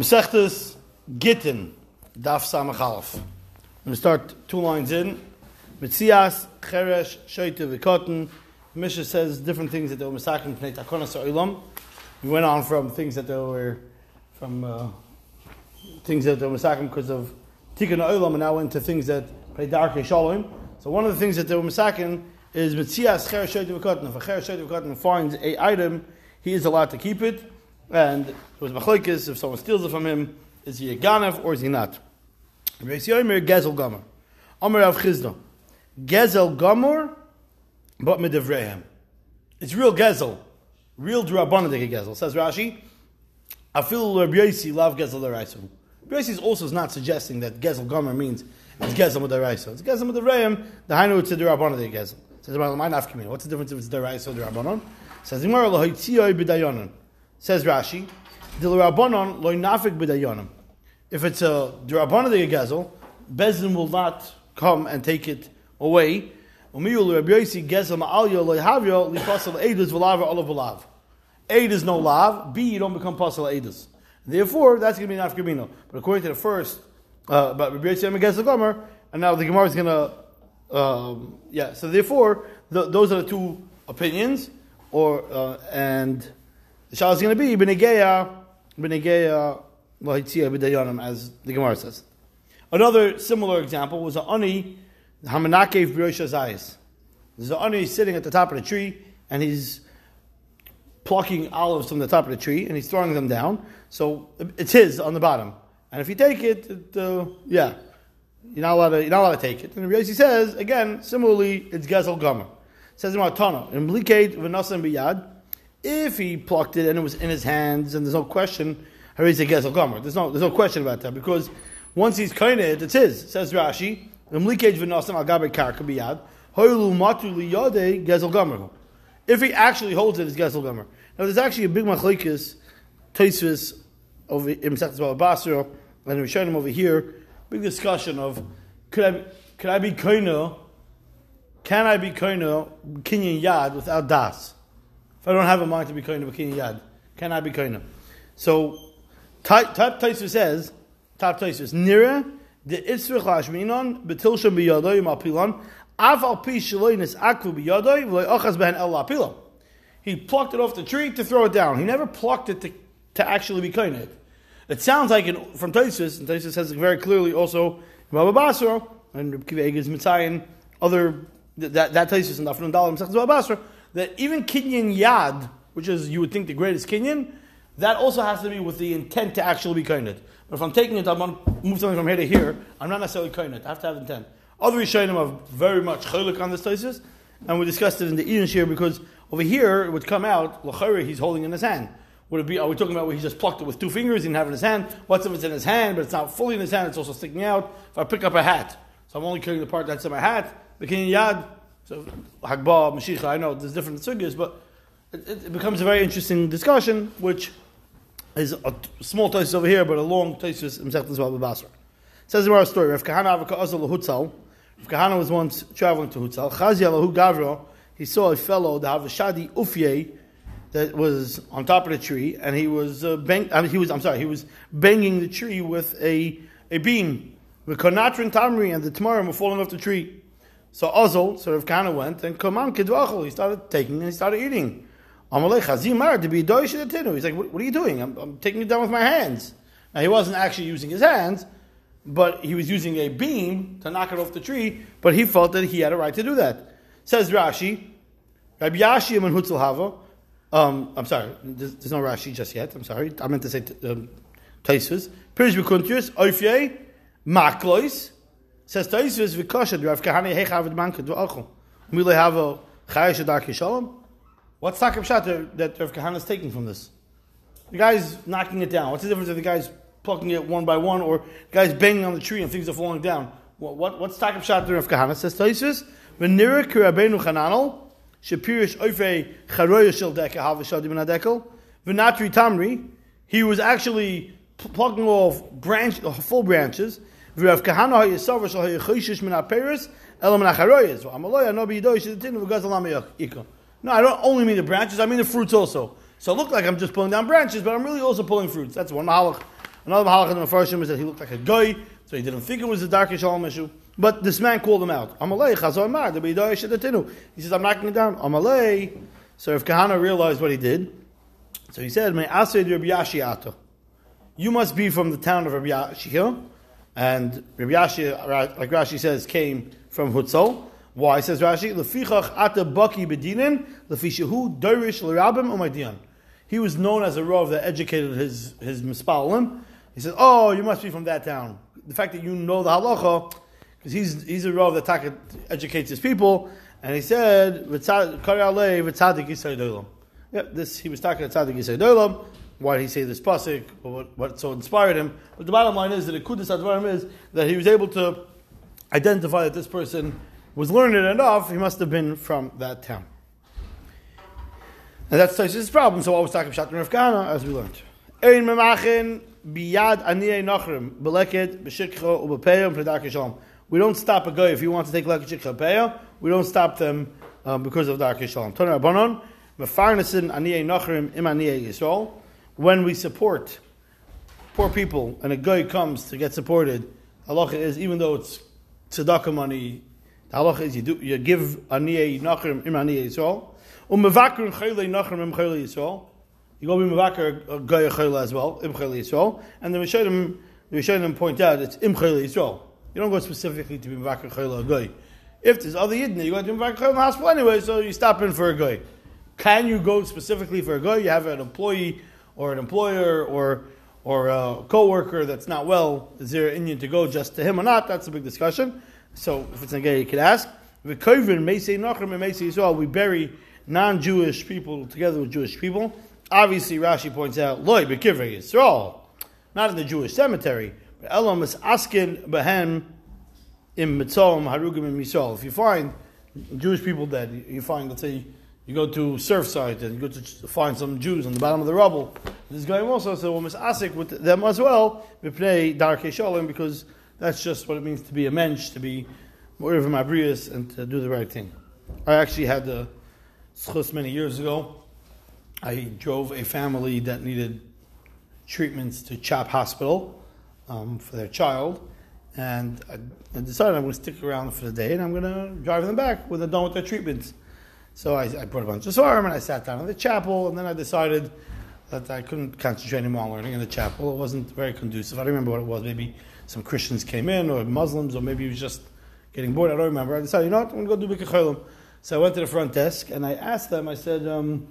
Mesechtes Gittin, Daf Samachalaf. I'm going to start two lines in. Mitzias, Cheresh, Shoite, Vikotten. Misha says different things that they were masakin pnei takonas oilam. We went on from things that they were from uh, things that they were masakin because of tikkun oilam, and now went to things that pnei darkei shalom. So one of the things that they were masakin is mitzias cheresh shoite v'kotten. If a cheresh shoite v'kotten finds a item, he is allowed to keep it. And it was machlokes if someone steals it from him, is he a ganav or is he not? Reis Yomer Gezel Gomer. Amar Rav Chisda. Gezel Gomer, but medivrehem. It's real Gezel. Real Drabonadik Gezel. Says Rashi. Afil Rabbi Yosi lav Gezel Deraisu. Rabbi Yosi also is not suggesting that Gezel Gomer means it's Gezel Medaraisu. It's Gezel Medavrehim, the Hainu it's a Drabonadik Gezel. Says What's the difference if it's Deraisu or Drabonon? Says Gemara Lahoitziyoi B'dayonon. Says Rashi, loy nafik b'dayonim. If it's a Dirabana de Gezel, Bezin will not come and take it away. Aid is no lav. B, you don't become pasal edus. Therefore, that's going to be an afkamino. But according to the first, uh, about Rabbi Yosi and Gezel Gomer, and now the Gemara is going to, um, yeah. So therefore, the, those are the two opinions, or uh, and the shal is going to be b'negeya, b'negeya lahitzia b'dayanim, as the Gemara says. Another similar example was an ani hamanakev b'rosh azayis. There's an ani sitting at the top of the tree, and he's plucking olives from the top of the tree, and he's throwing them down. So it's his on the bottom, and if you take it, it uh, yeah, you're not allowed to. You're not allowed to take it. And Rabbi says again, similarly, it's gezel gomer. Says in Martana, in Blikate v'nasan biyad. If he plucked it and it was in his hands, and there's no question, Hariz Gezel Gomer. There's no, there's no question about that because once he's kind it, it's his. Says Rashi, If he actually holds it, it's Gezel Gomer. Now there's actually a big machlekes, Taisvis over in Mesechtes Basra and Rishonim over here. Big discussion of could I could I be koina? Can I be koina kinyan yad without das? If I don't have a mind to be koina b'kinyan yad, can I be koina? So, Top Taisu says, Top Taisus, Nira, the Itzrich Lashminon, Betilsham Biyadoy Malpilon, Av al Pi Shaloinis Akvu Biyadoy, Vloy Ochaz Behen El Lapilon. He plucked it off the tree to throw it down. He never plucked it to, to actually be koina. It sounds like from Taisus, and Taisus says it very clearly also, Baba Basra, and Kiva Egez Mitzayin, other, that, that Taisus and Dafnun Dalam, Baba Basra, that even Kinyan Yad, which is you would think the greatest Kinyan, that also has to be with the intent to actually be koined. But if I'm taking it, I'm going to move something from here to here, I'm not necessarily koined. I have to have intent. Other Rishonim are very much chaylik on this thesis, and we discussed it in the Eden share because over here it would come out, Lachari, he's holding in his hand. Would it be, are we talking about where he just plucked it with two fingers, he didn't have it in his hand? What's if it's in his hand, but it's not fully in his hand, it's also sticking out? If I pick up a hat, so I'm only carrying the part that's in my hat, the Kinyan Yad, so Hagbah, Mashiach, I know there's different sugyas, but it, it, becomes a very interesting discussion, which is a small thesis over here, but a long thesis in Mesechtes Baba Basra. It says in our story, Rav Kahana Avaka Azal Hutzal. Rav Kahana was once traveling to Hutzal. Chazi Alahu Gavra, he saw a fellow, the Havashadi Ufye, that was on top of the tree, and he was uh, bang, I mean, he was I'm sorry, he was banging the tree with a a beam. The Konatrin Tamri and the Tamarim were falling off the tree. So Azal, so Rav Kahana went, and Kaman Kidvachel, he started taking and he started eating. Amalei Chazimar to be He's like, what, what are you doing? I'm, I'm taking it down with my hands. Now he wasn't actually using his hands, but he was using a beam to knock it off the tree, but he felt that he had a right to do that. Says Rashi, Rabbi Yashi and Hutzal Hava, um, I'm sorry, there's, there's, no Rashi just yet, I'm sorry, I meant to say um, Taisus, Pirish Oifye, Maklois, Says Taisvis v'koshed Rav Kahane hechavid manka du alchol. Mile have a chayish adarki shalom. What's takim shot that Rav Kahane is taking from this? The guy's knocking it down. What's the difference if the guy's plucking it one by one or the guy's banging on the tree and things are falling down? What, what, what's takim shot that Rav Kahane says Taisvis? V'nira kirabenu chananol shapirish oifei charoya shel deka havashadi ben adekel v'natri tamri. He was actually plucking off branch, full branches Rav Kahana Hayasavar Shal Hayachoshish Min HaPeres Elam Nacharoyes. Amaloya No Biyidoy Sheditin V'Gazalam Yikon. No, I don't only mean the branches, I mean the fruits also. So it looked like I'm just pulling down branches, but I'm really also pulling fruits. That's one mahalach Another halach in the Mepharshim is that he looked like a guy, so he didn't think it was a dark shalom issue. But this man called him out. Amalei chazor mar. He says, I'm knocking it down. Amalei. So if Kahana realized what he did, so he said, "Me ased Rabbi Yashi ato." You must be from the town of Rabbi Yashi, and Rabbi Yashi, like Rashi says, came from Hutzol. Why says Rashi? Lefichach ata baki bedinin lefishahu derish l'rabim umaydian. He was known as a rav that educated his his mispalim. He said, "Oh, you must be from that town." The fact that you know the halacha, because he's he's a rav that educates his people, and he said, "V'tzadik Yeah, this he was talking to Tzadik Yisraelim. Why did he say this pasuk? What, what so inspired him? But the bottom line is that the kudus advarim is that he was able to identify that this person was learned enough. He must have been from that town. And that's Taisus' problem. So I was talking about Rav Kahana, as we learned. Ein memachin biyad aniyei nachrim beleket b'shikcha u'b'peya u'p'nedak shalom. We don't stop a guy if he wants to take leket shikcha. We don't stop them um, because of dark shalom. Tony Rabbanon mefarnesin aniyei nachrim im aniyei Yisrael. When we support poor people and a guy comes to get supported, halacha is even though it's tzedakah money, the halacha is you do you give aniyei nachrim im aniyei Yisrael. Umevakar chayle nachrim im chayle Yisrael. You go be mevakar a guy chayle as well im chayle Yisrael, and the Rishonim the Rishonim point out it's im chayle Yisrael. You don't go specifically to be mevakar chayle a guy. If there's other yidden, you go to chayle in the hospital anyway, so you stop in for a guy. Can you go specifically for a guy? You have an employee or an employer or or a co-worker that's not well. Is there an Indian to go just to him or not? That's a big discussion. So if it's a guy, you could ask. We bury non-Jewish people together with Jewish people. Obviously, Rashi points out, loy bekivrei Yisrael, not in the Jewish cemetery, but elam is askin behem in mitzom harugim in Yisrael. If you find Jewish people dead, you find, let's say, you go to Surfside and you go to find some Jews on the bottom of the rubble. This guy also said, well, asik with them as well, we play dark shalom, because that's just what it means to be a mensch, to be more of a mabrius, and to do the right thing. I actually had the schus many years ago. I drove a family that needed treatments to CHOP Hospital um, for their child, and I, I, decided I'm going to stick around for the day, and I'm going to drive them back when they're done with their treatments. So I, I brought a bunch of svarim, and I sat down in the chapel, and then I decided that I couldn't concentrate anymore on learning in the chapel. It wasn't very conducive. I don't remember what it was. Maybe some Christians came in, or Muslims, or maybe it was just getting bored. I don't remember. I decided, you know what, I'm going to go do Bikach so I went to the front desk and I asked them, I said, um,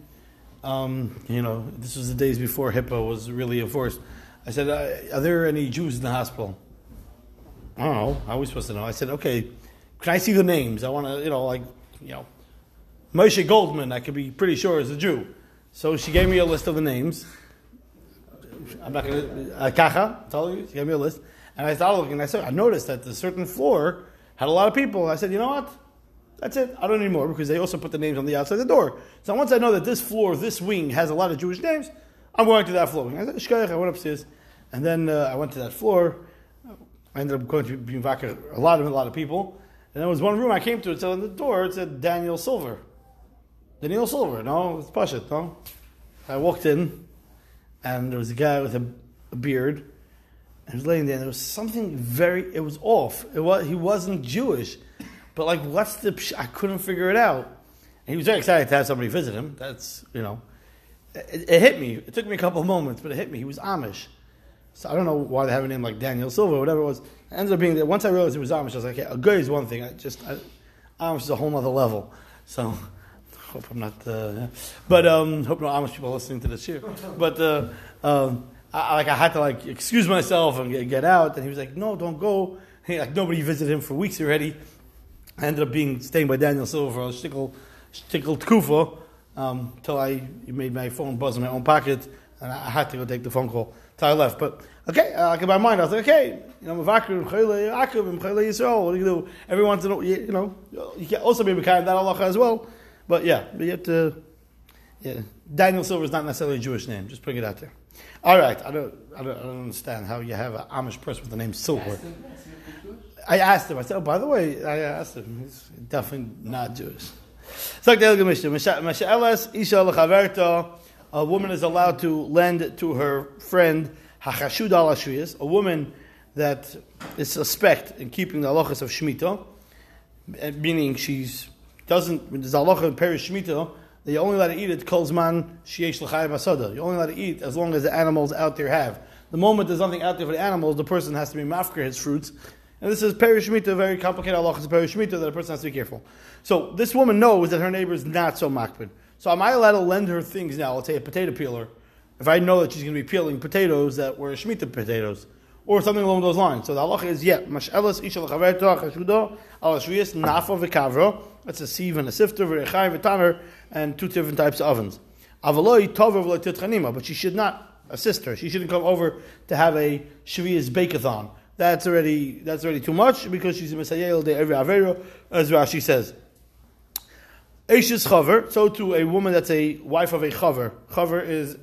um, you know, this was the days before HIPAA was really enforced. I said, uh, are there any Jews in the hospital? I don't know. How are we supposed to know? I said, okay, can I see the names? I want to, you know, like, you know, Moshe Goldman, I could be pretty sure is a Jew. So she gave me a list of the names. I'm not going to, uh, Kacha, tell you, she gave me a list. And I started looking, and I said, I noticed that the certain floor had a lot of people. I said, you know what? That's it. I don't need more because they also put the names on the outside of the door. So once I know that this floor, this wing has a lot of Jewish names, I'm going to that floor. I said, I went upstairs, and then uh, I went to that floor. I ended up going to be a lot of a lot of people, and there was one room I came to. It said on the door, it said Daniel Silver. Daniel Silver, no, it's Pashit, no. I walked in, and there was a guy with a, a beard, and he was laying there. and There was something very, it was off. It was he wasn't Jewish. But like, what's the? I couldn't figure it out. And he was very excited to have somebody visit him. That's you know, it, it, hit me. It took me a couple of moments, but it hit me. He was Amish. So I don't know why they have a name like Daniel Silver or whatever it was. It ended up being that once I realized it was Amish, I was like, okay, a guy is one thing. I just I, Amish is a whole other level. So hope I'm not. Uh. But um, hope no Amish people are listening to this here. But uh, um, I, like I had to like excuse myself and get, get out, and he was like, "No, don't go." He, like nobody visited him for weeks already. I ended up being staying by Daniel Silver for a shtickle, shtickle um, till I made my phone buzz in my own pocket, and I had to go take the phone call till I left. But okay, uh, in my mind, I was like, okay, you know, Akiv, Mchele Yisrael. What do you do? Everyone to know, you know, you can also be kind of that halacha as well. But yeah, you have to. Yeah, Daniel Silver is not necessarily a Jewish name. Just putting it out there. All right, I don't, I don't, I don't understand how you have an Amish person with the name Silver. I asked him. I said, "Oh, by the way, I asked him. He's definitely not Jewish." A woman is allowed to lend to her friend hachashud al a woman that is suspect in keeping the halachas of Shemitah, meaning she's doesn't, there's halacha in Perish Shemitah, that you only let to eat it kolzman sheyesh l'chayim asada. You only let to eat as long as the animals out there have. The moment there's nothing out there for the animals, the person has to be mafker his fruits. And this is Perish Shemitah, very complicated halacha. It's Perish Shemitah that a person has to be careful. So this woman knows that her neighbor is not so makbid. So am I allowed to lend her things now? Let's say a potato peeler. If I know that she's going to be peeling potatoes that were Shemitah potatoes or something along those lines. So the halacha is, yeah, mash'elas isha l'chaverto chashudo al shviyas nafa v'kavro. That's a sieve and a sifter, v'rechai v'taner, and two different types of ovens. Avaloi tover but she should not assist her. She shouldn't come over to have a shviyas bakeathon. That's already that's already too much because she's a misayel de every avero, as Rashi says. Eishes chaver, so to a woman that's a wife of a chaver. Chaver is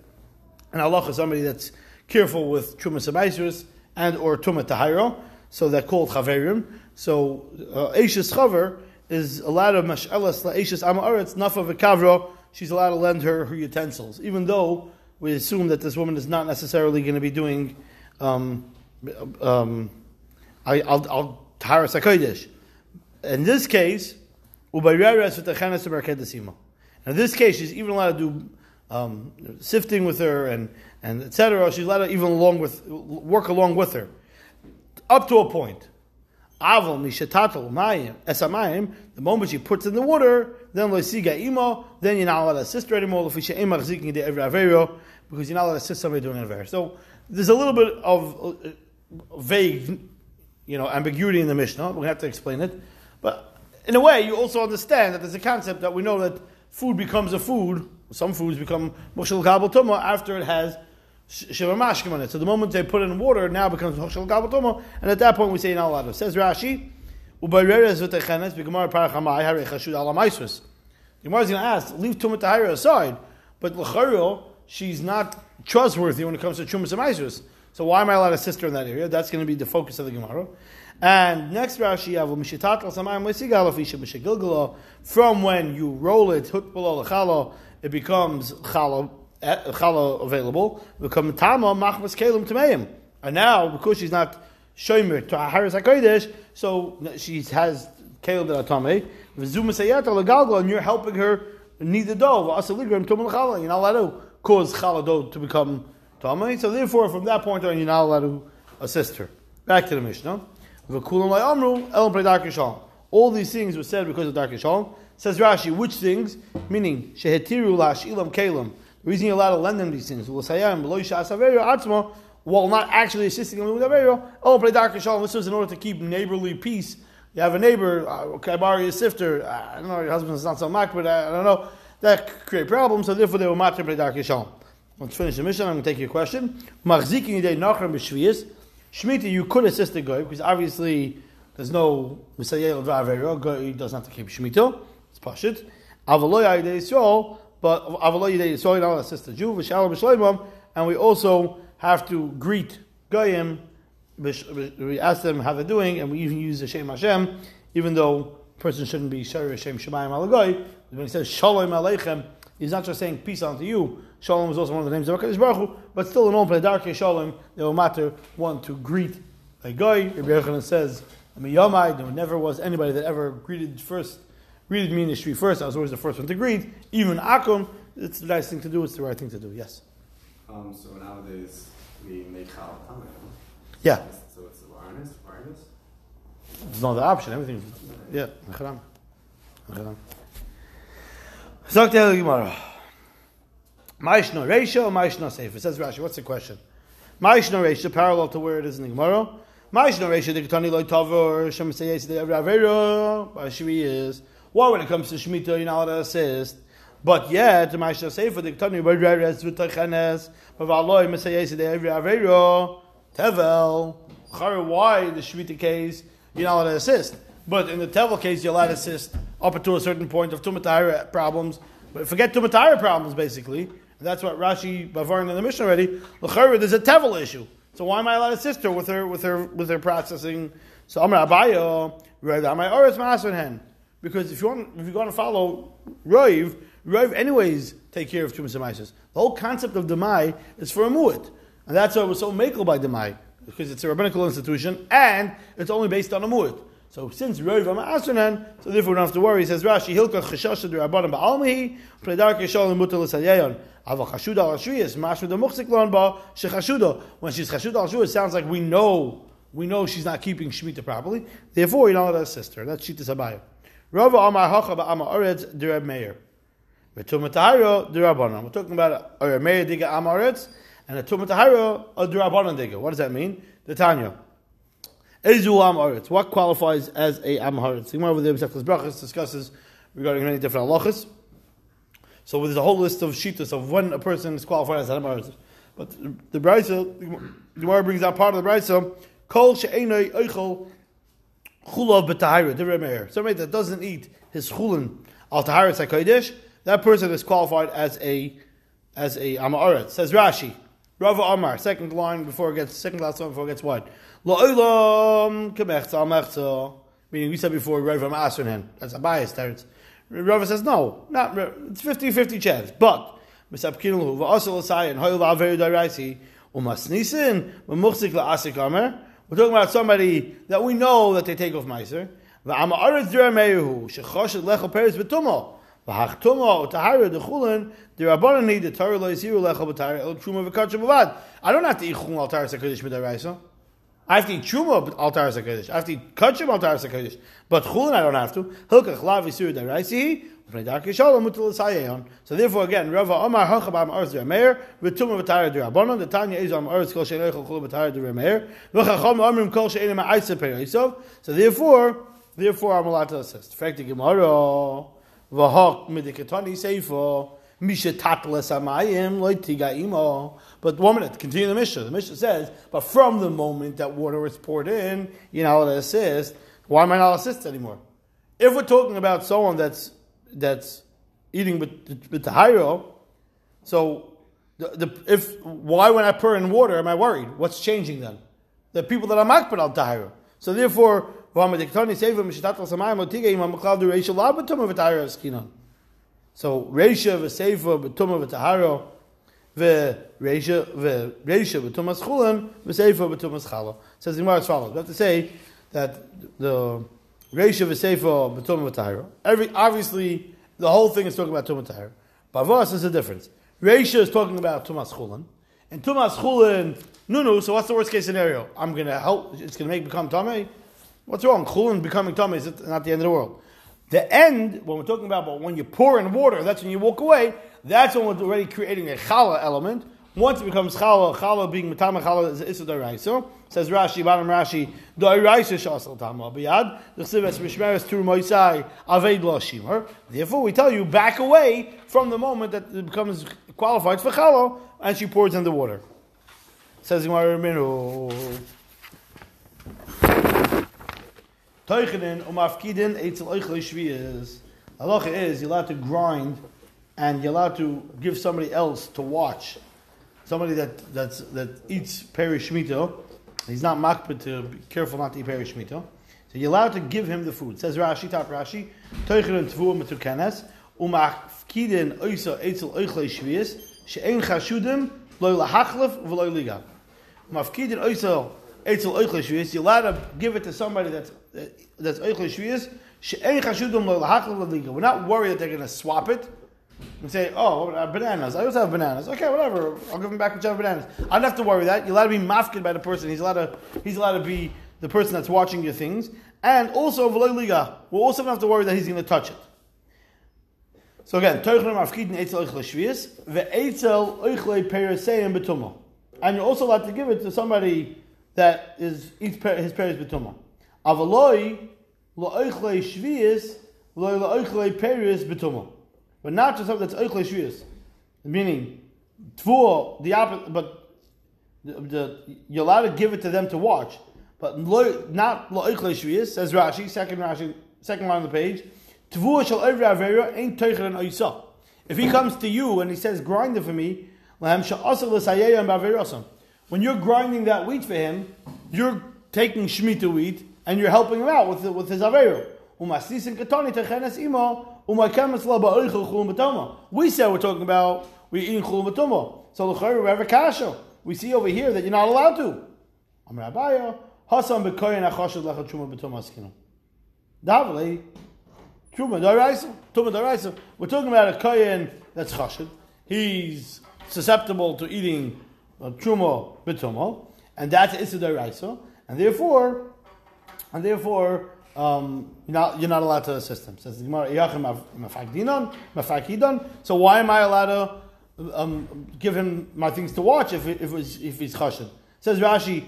an halacha, somebody that's careful with trumas and or Tumah Tahiro, so they're called Chaverim. So uh, Eishes Chaver is allowed to Mash'elas La'eshes Amaretz Nafa V'Kavro, she's allowed to lend her her utensils, even though we assume that this woman is not necessarily going to be doing um, um, I, I'll, I'll Taharas HaKodesh. In this case, in this case, she's even allowed to do um, sifting with her and and etc. She's allowed to even along with work along with her, up to a point. Aval mishatatel mayim esamayim. The moment she puts in the water, then loisiga imo. Then you're not allowed to assist her anymore. Because you're not allowed to assist somebody doing an aver. So there's a little bit of uh, vague, you know, ambiguity in the Mishnah. We're gonna have to explain it, but in a way, you also understand that there's a concept that we know that food becomes a food. Some foods become mushal tuma after it has So the moment they put in water, now becomes hoshel gabatomo, and at that point we say not allowed. Says Rashi, ubayreres v'techenes b'gemar parachamai harei chashud alamaisvus. The Gemara is going to ask, leave tumat tahira aside, but l'chayro she's not trustworthy when it comes to chumas and So why am I allowed a sister in that area? That's going to be the focus of the Gemara. And next Rashi, have from when you roll it, it becomes chala Eh, challah available, become tama machmas kelim tameim. And now, because she's not shomer to haris hakodesh, so she has kelim that are tamei. And you're helping her knead the dough. You're not allowed to cause challah dough to become tamei. So therefore, from that point on, you're not allowed to assist her. Back to the Mishnah. All these things were said because of Dark Shalom. Says Rashi, which things? Meaning, Shehetiru la shilam kelim the reason you're allowed to lend them these things, while not actually assisting them with Averio, oh. This was in order to keep neighborly peace. You have a neighbor, uh, can I borrow your sifter? I don't know, your husband's not so much, but I, I don't know. That could create problems, so therefore they were matter play dark shalom. Let's finish the mission. I'm going to take your question. Shmita, you could assist the guy because obviously there's no Misayel Vavero. Guy doesn't have to keep Shemitah. It's Pashit. Avaloy Yisrael but and we also have to greet Goyim. We ask them how they're doing, and we even use the Shem Hashem, even though a person shouldn't be Shari Hashem Shemayim Alagoy. When he says Shalom Aleichem, he's not just saying peace unto you. Shalom is also one of the names of HaKadosh Baruch Hu, but still in all Dark Shalom, they will matter one to greet a guy. Rabbi Yochanan says, Miyamai, there never was anybody that ever greeted first greeted me in the street first. I was always the first one to greet. Even Akum, it's the nice thing to do. It's the right thing to do. Yes. Um, so nowadays we make halal Yeah. So it's awareness, awareness. It's not the option. Everything. Yeah. Mecharam. Mecharam. Sagt der Gemara. Maishno Reisha or Maishno Sefer? Says Rashi. What's the question? Maishno Reisha, parallel to where it is in the Gemara. Maishno Reisha, the Ketani Loi Tavor, Shem Seyes, the Avera, Ashvi is. Well, when it comes to Shemitah, you're not allowed to assist. But yet, the Maishna Sefer, the Ketani Reres, V'Tachenes, Mesayes, the Avera, Tevel. Why the Shemitah case, you're not allowed to assist. But in the Tevel case, you're allowed to assist up to a certain point of Tumatayra problems. But forget Tumatayra problems, basically. And that's what Rashi, Bavarin in the Mishnah already. There's a Tevel issue. So why am I allowed to assist her with her with her with her processing? So I'm Abayo, my Oretz Maserhen. Because if you want if you're going to follow Roiv, Roiv anyways take care of Tumas The whole concept of Demai is for a mu'at. And that's why was so makel by Demai, because it's a rabbinical institution and it's only based on a mu'at. So since Rov Am Asranan, so therefore we don't have to worry. He says Rashi, Hilka Cheshasha Rabbanim Ba'almihi, Predar Keshal and Mutal Sayayon. Ava Chashuda al Shriyas, Mashma de Muchzik Lon Ba, Shechashuda. When she's Chashuda al Shriyas, it sounds like we know, we know she's not keeping Shemitah properly. Therefore, you know that sister. That's Shita Sabaya. Rava Amar Hacha Ba'ama Oretz de Reb Meir. V'tumataharo de Rabbanon. We're talking about a Reb Meir Diga Amaretz and a Tumataharo of de Rabbanon Diga. What does that mean? The Tanya. Ezu Am Aretz. What qualifies as a Am Haaretz? The over there, B'Sechtas Brachas, discusses regarding many different halachas. So there's a whole list of shitas of when a person is qualified as an Am Haaretz. But the Brisa, the Gemara brings out part of the Brisa, Kol she'enoi oichel chulav b'tahira, the. Somebody that doesn't eat his chulin al tahiris HaKodesh, that person is qualified as a as a Am Haaretz. Says Rashi, Rava Amar, second line before it gets, second last line before it gets what? La'olam kemechza mechza. Meaning we said before, Rav Am Asranen. That's a bias there. Rava says no, not it's 50-50 chance. But misapkinu va'asal asai and hoyel aver daraisi umasnisin v'muchzik la'asik amer. We're talking about somebody that we know that they take off meiser. I don't have to eat chulin al taras midaraisa. I have to eat truma al taras hakadosh. I have to eat kachim al taras. But chulin I don't have to. Hilkach lav yisiru daraisi. So therefore, again, Rava Omar Hachabam Arz Rameir, Vituma V'Tara Dirabonon, the Tanya is on Arz Kol V'Chachom Omrim Kol She'enim Ha'aisa Perisov. So therefore, therefore I'm allowed to assist. The Gemara, V'Hok Midikatani Seifo, Misha Tatlas Amayim, Imo. But one minute, continue the Mishnah. The Mishnah says, but from the moment that water is poured in, not allowed to assist. Why am I not assist anymore? If we're talking about someone that's that's eating with with the hyro, so the, the, if why when I pour in water am I worried? What's changing then? The people that are makpid al tahiro. So therefore, so reisha v'seifa b'tumah v'taharo v'reisha v'reisha b'tumas chulim v'seifa b'tumas chala. Says the Gemara as follows. We have to say that the reisha v'seifa b'tumah v'taharo. Every obviously the whole thing is talking about tumah taharo. Bavos is a difference. Reisha is talking about tumas chulim, and tumas chulin nunu. So what's the worst case scenario? I'm going to help. It's going to make me become tummy. What's wrong? Chulin becoming tummy is not the end of the world. The end, when we're talking about, but when you pour in water, that's when you walk away. That's when we're already creating a challah element. Once it becomes challah, challah being matama challah is issa daraisa. Says Rashi, bottom Rashi, daraisa shasal tama biyad. The chsives mishmeres tur moisai aved lo shimar. Therefore, we tell you back away from the moment that it becomes qualified for challah, and she pours in the water. Says Gemara Minu. Teuchenen umafkidin eitzel oichle shviyas. Halacha is you're allowed to grind and you're allowed to give somebody else to watch. Somebody that that's, that eats peri shmito. He's not makbid to be careful not to eat peri shmito. So you're allowed to give him the food. Says Rashi, top Rashi, Teuchenen tvu metukenes umafkidin oisa eitzel oichle shviyas she'en chashudim lo lahachlef v'lo liga. Umafkidin oisa eitzel oichle shviyas. You're allowed to give it to somebody that's that's Eichel Shviyas, she'en chashudum lo lahachal liga. We're not worried that they're going to swap it and say, oh, uh, bananas. I also have bananas. Okay, whatever. I'll give them back whichever bananas. I don't have to worry that. You're allowed to be mafkid by the person. He's allowed to, he's allowed to be the person that's watching your things. And also, v'lo liga. We'll also don't have to worry that he's going to touch it. So again, Teuchel mafkid eitzel Eichel Shviyas, ve'etzel Eichle betumah. And you're also allowed to give it to somebody that is eats his peres betumah. Avaloi la'oichle shvius loy la'oichle perius betuma. But not just something that's oichle shvius, meaning tfuah the opposite. But the, the, you're allowed to give it to them to watch, but lo, not la'oichle shvius. Says Rashi, second Rashi, second line on the page. Tfuah shall over avera ain't teicher and oisa. If he comes to you and he says, "Grind it for me," lahem shall also when you're grinding that wheat for him, you're taking shemitah wheat and you're helping him out with with his averu. We said we're talking about we eating chulum b'tuma. So the we have a kasha. we see over here that you're not allowed to. Amar Abaya, Hasan bekoyin achoshet lecha truma b'tum askinu. Davle, truma daraisa, truma daraisa. We're talking about a koyin that's choshet. He's susceptible to eating uh, truma b'tuma, and that's issa daraisa, and therefore, and therefore, um, you're not you're not allowed to assist him. Says. So why am I allowed to um, give him my things to watch if if, if he's chashed? Says Rashi,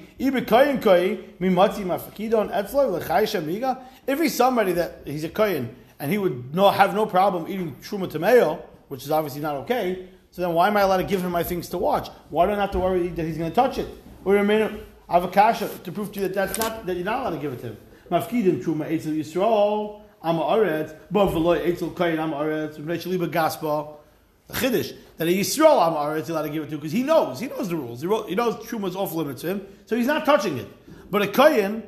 If he's somebody that he's a kohen and he would have no problem eating truma tameo, which is obviously not okay, so then why am I allowed to give him my things to watch? Why do I have to worry that he's going to touch it? Or a kasha to prove to you that that's not that you're not allowed to give it to him. Mafkidim truma etzel yisrael am aretz, but v'loy etzel kohen am aretz v'nei shaliba gaspa. The chiddush that a Yisrael am aretz allowed to give it to because he knows he knows the rules. He, wrote, he knows truma is off limits to him, so he's not touching it. But a kohen,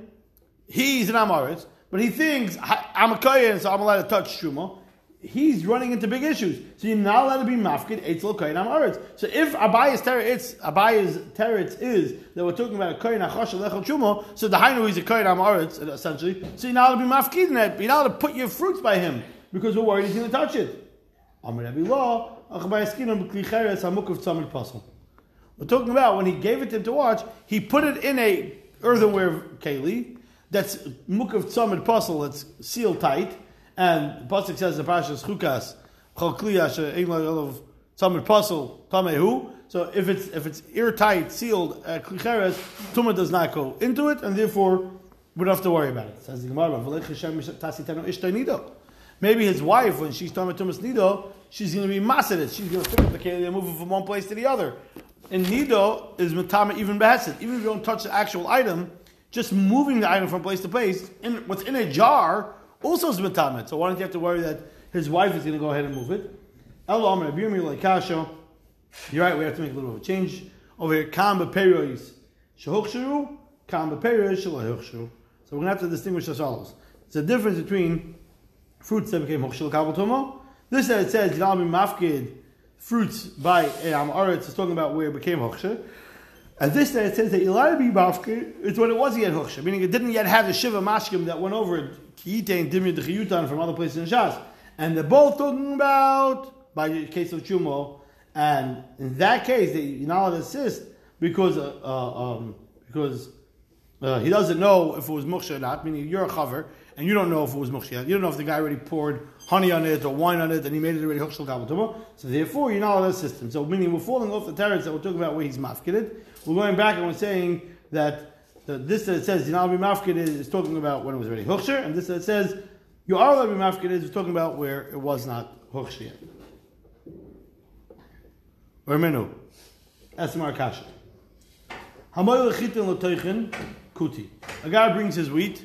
he's an amaretz, but he thinks I'm a kohen, so I'm allowed to touch truma he's running into big issues. So you're not allowed to be mafkid eitzel koyin amaretz. So if Abaya's teretz, Abaya's teretz is that we're talking about a koyin achosh lechel chumo, so the hainu is a koyin amaretz essentially. So you're not allowed to be mafkid in it. You're not allowed to put your fruits by him because we're worried he's going to touch it. We're talking about when he gave it to him to watch, he put it in a earthenware keli that's mukav tzamid puzzle that's sealed tight and the pasuk says the parashas chukas chol kliya she'ein of tamid pasul tamehu. So if it's if it's airtight, sealed, uh, klicheres, tumah does not go into it, and therefore we don't have to worry about it. Says the Gemara, Maybe his wife, when she's about tumas nido, she's going to be masadit. She's going to pick up the keli and move it from one place to the other. And nido is matama even behesit. Even if you don't touch the actual item, just moving the item from place to place, in what's in a jar also is metamet. So why don't you have to worry that his wife is going to go ahead and move it? You're right, we have to make a little bit of a change. Over here, kam beperois shehochshiru, kam beperois shelahochshiru. So we're going to have to distinguish as follows. It's a difference between fruits that became hochshil kabel This that it says, Yalami mafkid, fruits by Am Aretz, is talking about where it became hochshil. And this that it says that mafkid is when it was yet hochshil, meaning it didn't yet have the shiva mashkim that went over it Kiyitain Dimri Dechiyutan from other places in Shas. And they're both talking about, by the case of Chumo, and in that case, they, you're not allowed to assist because, uh, uh, um, because uh, he doesn't know if it was muksha or not, meaning you're a chaver, and you don't know if it was muksha. You don't know if the guy already poured honey on it or wine on it, and he made it already hukshal kabbatuma. So therefore, you're not allowed to assist him. So meaning we're falling off the terrace that we're talking about where he's mafkided. We're going back and we're saying that the, this that says Yinal Mafkid is, is talking about when it was already Huksher, and this that says you are allowed Mafkid is talking about where it was not Huksher yet. Or Menu. Esmar Kasha. Hamoy lechitin l'toichin kuti. A guy brings his wheat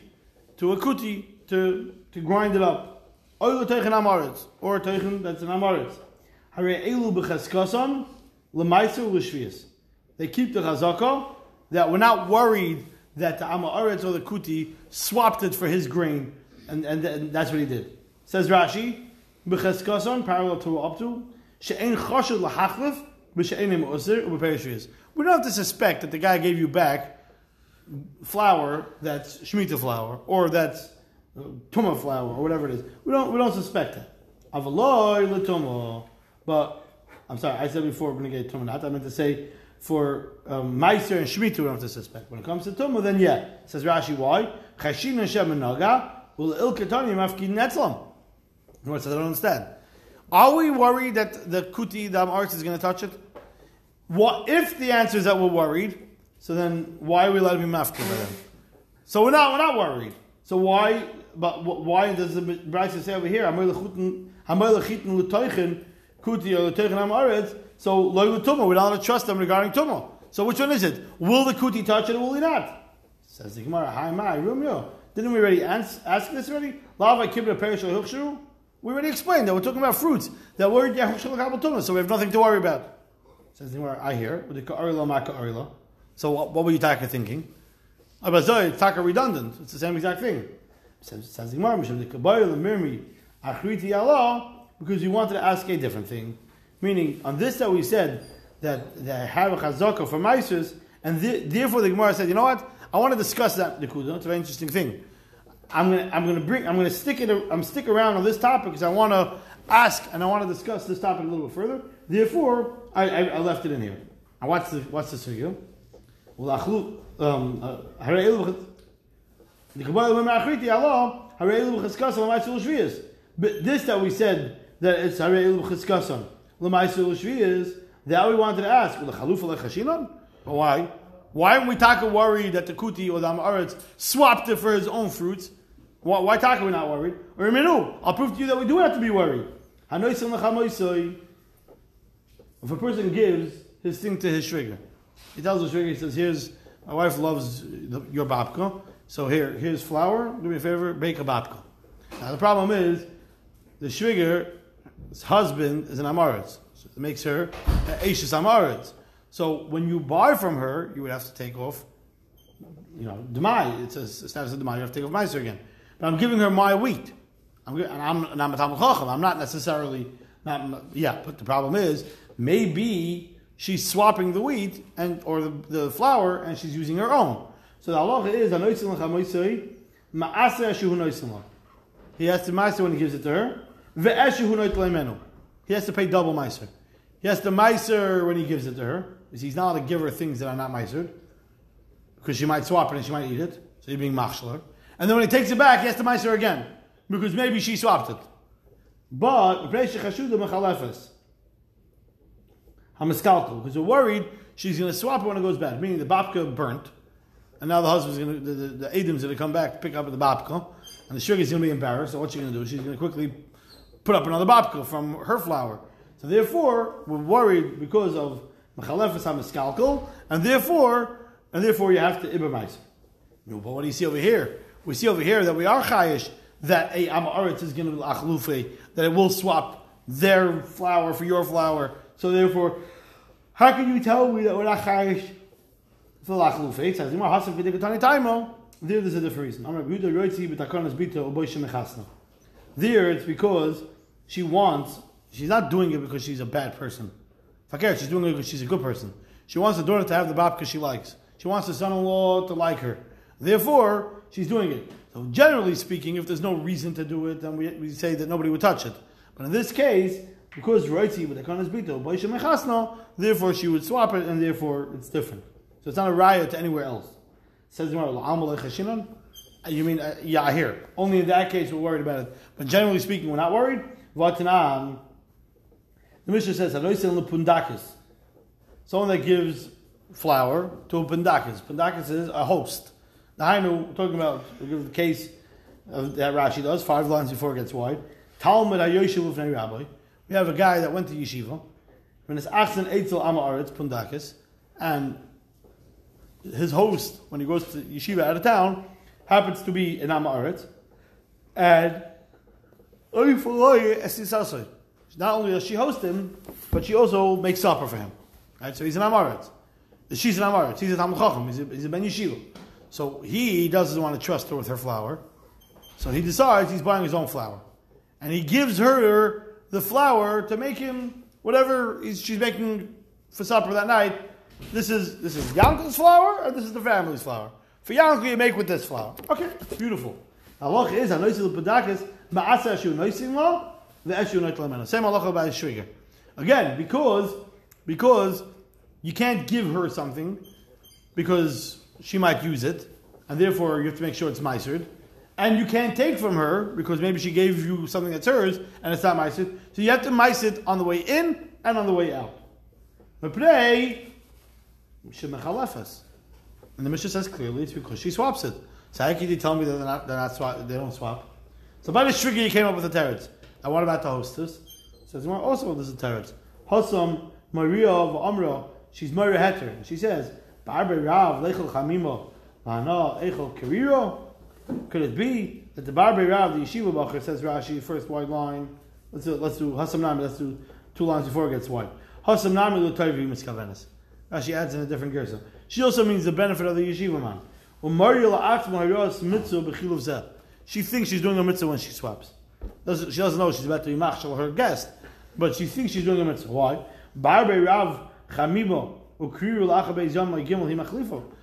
to a kuti to, to grind it up. Oy l'toichin amaretz. Or a toichin that's an amaretz. Hare elu b'cheskasan l'maisu l'shvias. They keep the chazaka that we're not worried that the Amaretz or the Kuti swapped it for his grain, and, and, and that's what he did. Says Rashi, B'cheskason, parallel to up to, she'ein choshed lahachlif, b'she'enim osir, u'b'perishviz. We don't have to suspect that the guy gave you back flour that's Shemitah flour, or that's uh, Tuma flour, or whatever it is. We don't, we don't suspect that. Avaloi l'tuma. But, I'm sorry, I said before we're going to get Tuma, I meant to say, for um, Meiser and Shemitah, we don't have to suspect. When it comes to Tumah, then yeah. Says Rashi, why? Chashin Hashem and Naga, will Il Netzlam. Words, I don't understand. Are we worried that the Kuti, the Amarts, is going to touch it? What if the answer is that we're worried? So then, why are we allowed to be mafkin by them? So we're not, we're not worried. So why? But why does the Brisa say over here? Hamoy lechitin l'toichin kuti so loy tuma, we don't trust them regarding tuma. So which one is it? Will the kuti touch it or will he not? Says the Gemara, Hi my Rumyo. Oh. Didn't we already ask, ask this already? Lava kibra perishal? We already explained that we're talking about fruits. That were word tuma, so we have nothing to worry about. Says the Gemara, I hear. So what, what were you taka thinking? Abazoy, uh, taka redundant. It's the same exact thing. Says, the Gemara, because you wanted to ask a different thing. Meaning, on this that we said that they have a chazaka for mices, and the, therefore the Gemara said, you know what? I want to discuss that nekuda. It's a very interesting thing. I'm gonna I'm gonna bring I'm gonna stick it I'm stick around on this topic because I want to ask and I want to discuss this topic a little bit further. Therefore, I, I, I left it in here. Now what's the what's the. But this that we said that it's harei elu b'chiskasan l'maisul is, that we wanted to ask. Well, the chalufa lechashinon. Why? Why aren't we talking worried that the kuti or the Amaretz swapped it for his own fruits? Why, why talk are we not worried? Or Minu, I'll prove to you that we do have to be worried. If a person gives his thing to his shviger, he tells the shviger, he says, here's, my wife loves your babka, so here, here's flour, do me a favor, bake a babka. Now the problem is, the shviger's husband is an Amaretz. So it makes her an Ashes Amaretz. So when you buy from her, you would have to take off, you know, demai. It's a status of demai. You have to take off meiser again. But I'm giving her my wheat. I'm, and I'm, and I'm a Chacham. I'm not necessarily, not, yeah, but the problem is, maybe she's swapping the wheat and or the, the flour and she's using her own. So the halacha is, he has to meiser when he gives it to her. He has to pay double meiser. He has to meiser when he gives it to her he's not allowed to give her things that are not meisered, because she might swap it and she might eat it. So you're being machshler. And then when he takes it back, he has to meiser again, because maybe she swapped it. But because we're worried she's going to swap it when it goes bad, meaning the babka burnt, and now the husband's going to, the, the, the Adam's going to come back to pick up the babka, and the sugar's going to be embarrassed. So what's she going to do? She's going to quickly put up another babka from her flour. So therefore, we're worried because of Machalefes HaMeskalkel, and therefore, and therefore you have to Ibamais. But what do you see over here? We see over here that we are Chayish, that a Amaretz is going to be Achlufe, that it will swap their flour for your flour. So therefore, how can you tell me that we're not Chayish for Achlufe? It says, there there's a different reason. There it's because she wants, she's not doing it because she's a bad person. Fakir, she's doing it because she's a good person. She wants the daughter to have the bab because she likes. She wants the son-in-law to like her. Therefore, she's doing it. So generally speaking, if there's no reason to do it, then we, we say that nobody would touch it. But in this case, because Roitzi with the Kanas Bito, therefore she would swap it and therefore it's different. So it's not a riot to anywhere else. Says you mean, uh, yeah, here. Only in that case we're worried about it. But generally speaking, we're not worried. Vatanam, the Mishnah says, Pundakis. Someone that gives flour to a Pundakis. Pundakis is a host. I know, talking about the case of, that Rashi does, five lines before it gets wide. Talmud HaYoshev Rabbi. We have a guy that went to yeshiva. When it's Achsen Eitzel Ama Pundakis, and his host, when he goes to yeshiva out of town, happens to be an Ama and not only does she host him, but she also makes supper for him. Right? So he's an Amaret. She's an Amaret. He's a Talmud Chacham. He's a, he's a Ben Yeshiva. So he doesn't want to trust her with her flour. So he decides he's buying his own flour. And he gives her the flour to make him whatever she's making for supper that night. This is this is Yankel's flour or this is the family's flour. For Yankel, you make with this flour. Okay, beautiful. Allah is a noisil pedakis ma'asa shu noisin law the eshu not lemena. Same halacha by shviger. Again, because because you can't give her something because she might use it, and therefore you have to make sure it's meisered. And you can't take from her because maybe she gave you something that's hers and it's not meisered. So you have to mice it on the way in and on the way out. But today, and the Mishnah says clearly it's because she swaps it. So how you tell me that they're not, they're not they don't swap? So by the shviger, you came up with the teretz. And what about the hostess? Says also this is teretz. Hosam Maria of Amra, she's Maria Heter. She says, Barbe Rav Lechel Chamimo Mana Echel Kiriro. Could it be that the Barbe Rav, the Yeshiva Bacher, says Rashi, first white line. Let's do let's do Hasam Nami. Let's do two lines before it gets white. Hasam Nami Lutayvi Miskavenis. Rashi adds in a different gersa. She also means the benefit of the yeshiva man. She thinks she's doing a mitzvah when she swaps. Doesn't, she doesn't know she's about to be machshel her guest, but she thinks she's doing a mitzvah. Why?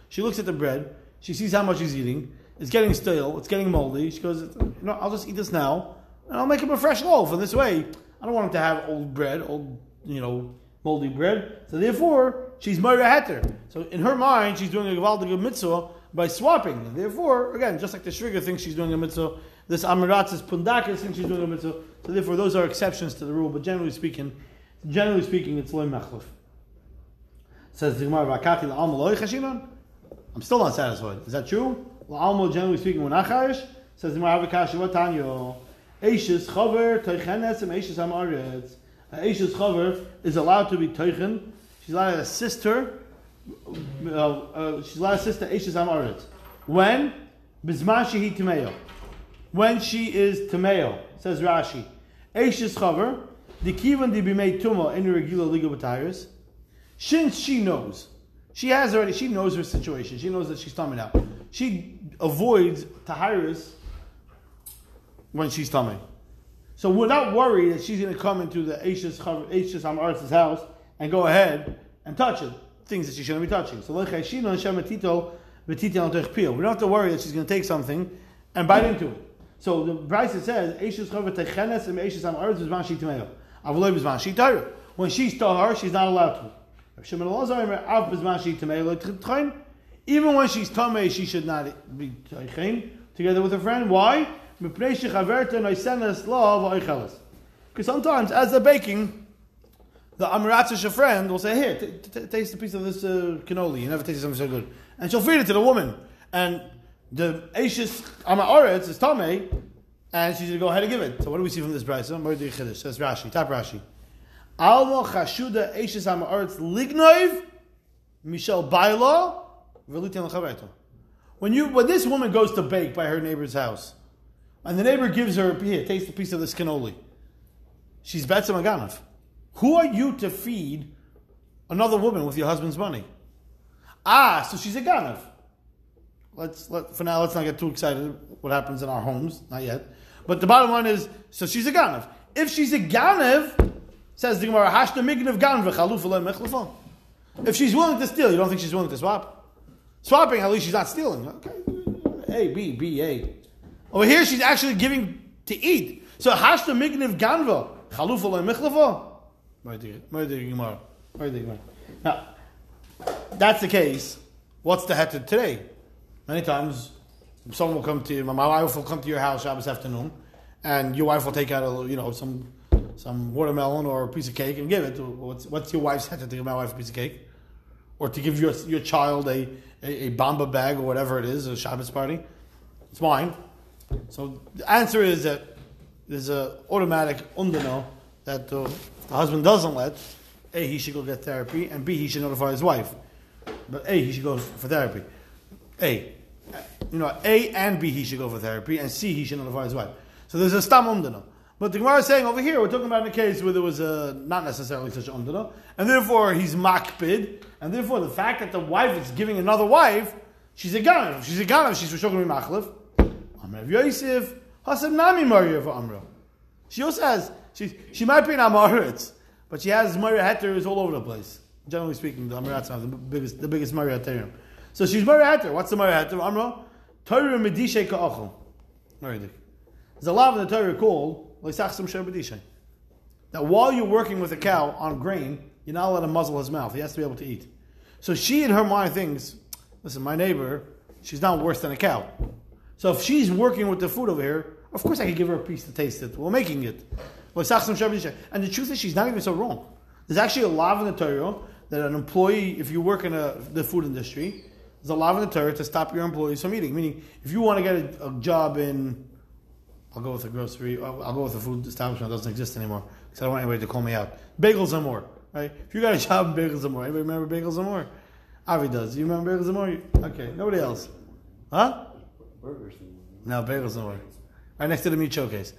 She looks at the bread, she sees how much he's eating, it's getting stale, it's getting moldy. She goes, you know, I'll just eat this now, and I'll make him a fresh loaf. And this way, I don't want him to have old bread, old, you know, moldy bread. So therefore, she's Moira Heter. So in her mind, she's doing a Gavaldig mitzvah by swapping. Therefore, again, just like the shviger thinks she's doing a mitzvah, this Amiratz Pundakis thinks she's doing a mitzvah. So therefore, those are exceptions to the rule. But generally speaking, generally speaking, it's loy machluf. Says the Gemara, "Vakati la'alma loy chashinon." I'm still not satisfied. Is that true? La'alma, generally speaking, we're not chayish. Says the Gemara, "Vakashi what tanyo." Eishes chaver toichenes and eishes amaretz. Eishes chaver is allowed to be toichen. She's allowed to assist her. Uh, uh, she's allowed the eishes amaretz. When bizman shehi tameo. When she is tameo, says Rashi. Eishes chaver the kivan di bimei tuma in regular legal b'tayers. Since she knows, she has already. She knows her situation. She knows that she's coming out. She avoids tahiris when she's tummy. So we're not worried that she's going to come into the Eishas Hamarz's house and go ahead and touch it, things that she shouldn't be touching. So we don't have to worry that she's going to take something and bite into it. So the brisa says. When she's tahar, she's not allowed to. Even when she's tamei, she should not be together with her friend. Why? Because sometimes, as they're baking, the Amiratzisha friend will say, Here, t- t- taste a piece of this uh, cannoli. You never tasted something so good. And she'll feed it to the woman. And the Aishis Amaretz is Tame, and she's going to go ahead and give it. So, what do we see from this brisa? Mordei Chiddush. Says Rashi, top Rashi. Alma Chashuda Aishis Amaretz Lignoiv, Michel Baila, Velitin Lachaveto. When you when this woman goes to bake by her neighbor's house, and the neighbor gives her here, taste a piece of this cannoli. She's Betzim Aganav. Who are you to feed another woman with your husband's money? Ah, so she's a Ganav. Let's let for now. Let's not get too excited. What happens in our homes? Not yet. But the bottom line is, so she's a Ganav. If she's a Ganav, says the Gemara, Hashta Mignav Ganav If she's willing to steal, you don't think she's willing to swap? Swapping, at least she's not stealing. Okay. A, B, B, A. Over here, she's actually giving to eat. So hashta migniv ganva michlava. Now, that's the case. What's the heter today? Many times, someone will come to you. My wife will come to your house Shabbos afternoon, and your wife will take out a you know some some watermelon or a piece of cake and give it. What's, what's your wife's heter to give my wife a piece of cake, or to give your your child a a, a bag or whatever it is, a Shabbos party? It's mine. So the answer is that there's a automatic undano that uh, the husband doesn't let. A, he should go get therapy, and B, he should notify his wife. But A, he should go for therapy. A, you know, A and B, he should go for therapy, and C, he should notify his wife. So there's a stam undano. But the Gemara is saying over here, we're talking about a case where there was a, not necessarily such an undano, and therefore he's makbid, and therefore the fact that the wife is giving another wife, she's a ganav. She's a ganav, she's for me machlif. Amrav Yosef, Hasem Nami Maria Amra. She also has, she, she might be an Amaritz, but she has Maria all over the place. Generally speaking, the Amaritz are the biggest, the biggest Maria. So she's Maria Heter. What's the Maria Heter? Amra? Torah Medishe Ka'achel. There's a lot of the Torah called That while you're working with a cow on grain, you're not allowed to muzzle his mouth. He has to be able to eat. So she, in her mind, thinks, listen, my neighbor, she's not worse than a cow. So if she's working with the food over here, of course I can give her a piece to taste it. We're making it. And the truth is, she's not even so wrong. There's actually a law in the Torah that an employee, if you work in a, the food industry, there's a law in the Torah to stop your employees from eating. Meaning, if you want to get a, a job in, I'll go with a grocery, I'll, I'll go with a food establishment that doesn't exist anymore because I don't want anybody to call me out. Bagels and more, right? If you got a job in Bagels and more, anybody remember Bagels and more? Avi does. You remember Bagels and more? Okay, nobody else. Huh? Burgers. No, bagels don't. Right next to the meat showcase.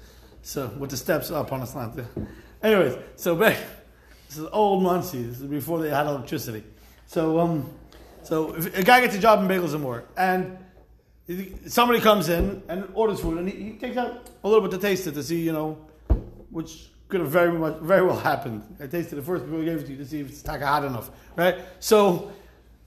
So with the steps up on a slant. Anyways, so back. This is old Monsey. This is before they had electricity. So um, so a guy gets a job in bagels and more, and somebody comes in and orders food, and he, he takes out a little bit to taste it to see, you know, which could have very much, very well happened. I tasted it first before we gave it to you to see if it's taka hot enough, right? So,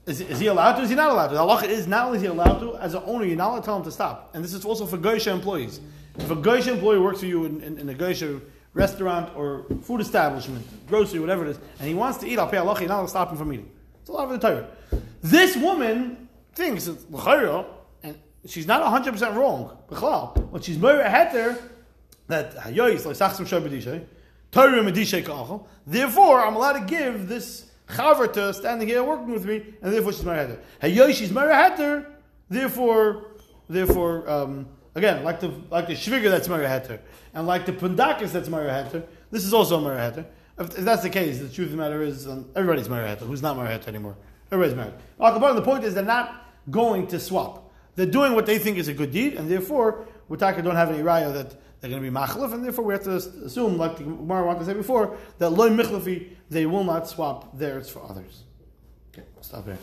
is, is he allowed to? Is he not allowed to? The halacha is not only is he allowed to, as an owner, you're not allowed to tell him to stop. And this is also for Goysha employees. If a Goysha employee works for you in, in, in a Goysha restaurant or food establishment, grocery, whatever it is, and he wants to eat, I'll pay not allowed to stop him from eating. It's a lot of the Torah. This woman thinks it's l'chayra, and she's not 100% wrong. B'chlal. What she's more heter, that hayoyis, like sachsim shabedishay, Torah medishay ka'achal, therefore I'm allowed to give this chaver to standing here working with me, and therefore she's married heter. Hayoy, she's married heter, therefore, therefore, um, again, like the like the shviger that's married heter, and like the pundakis that's married heter, this is also married heter. If, if that's the case, the truth of the matter is um, everybody's married heter. Who's not married heter anymore? Everybody's married. Well, the point is they're not going to swap. They're doing what they think is a good deed, and therefore, Wataka don't have any raya that they're going to be machlif, and therefore we have to assume, like the Gemara wanted to say before, that loy michlafi, they will not swap theirs for others. Okay, stop here.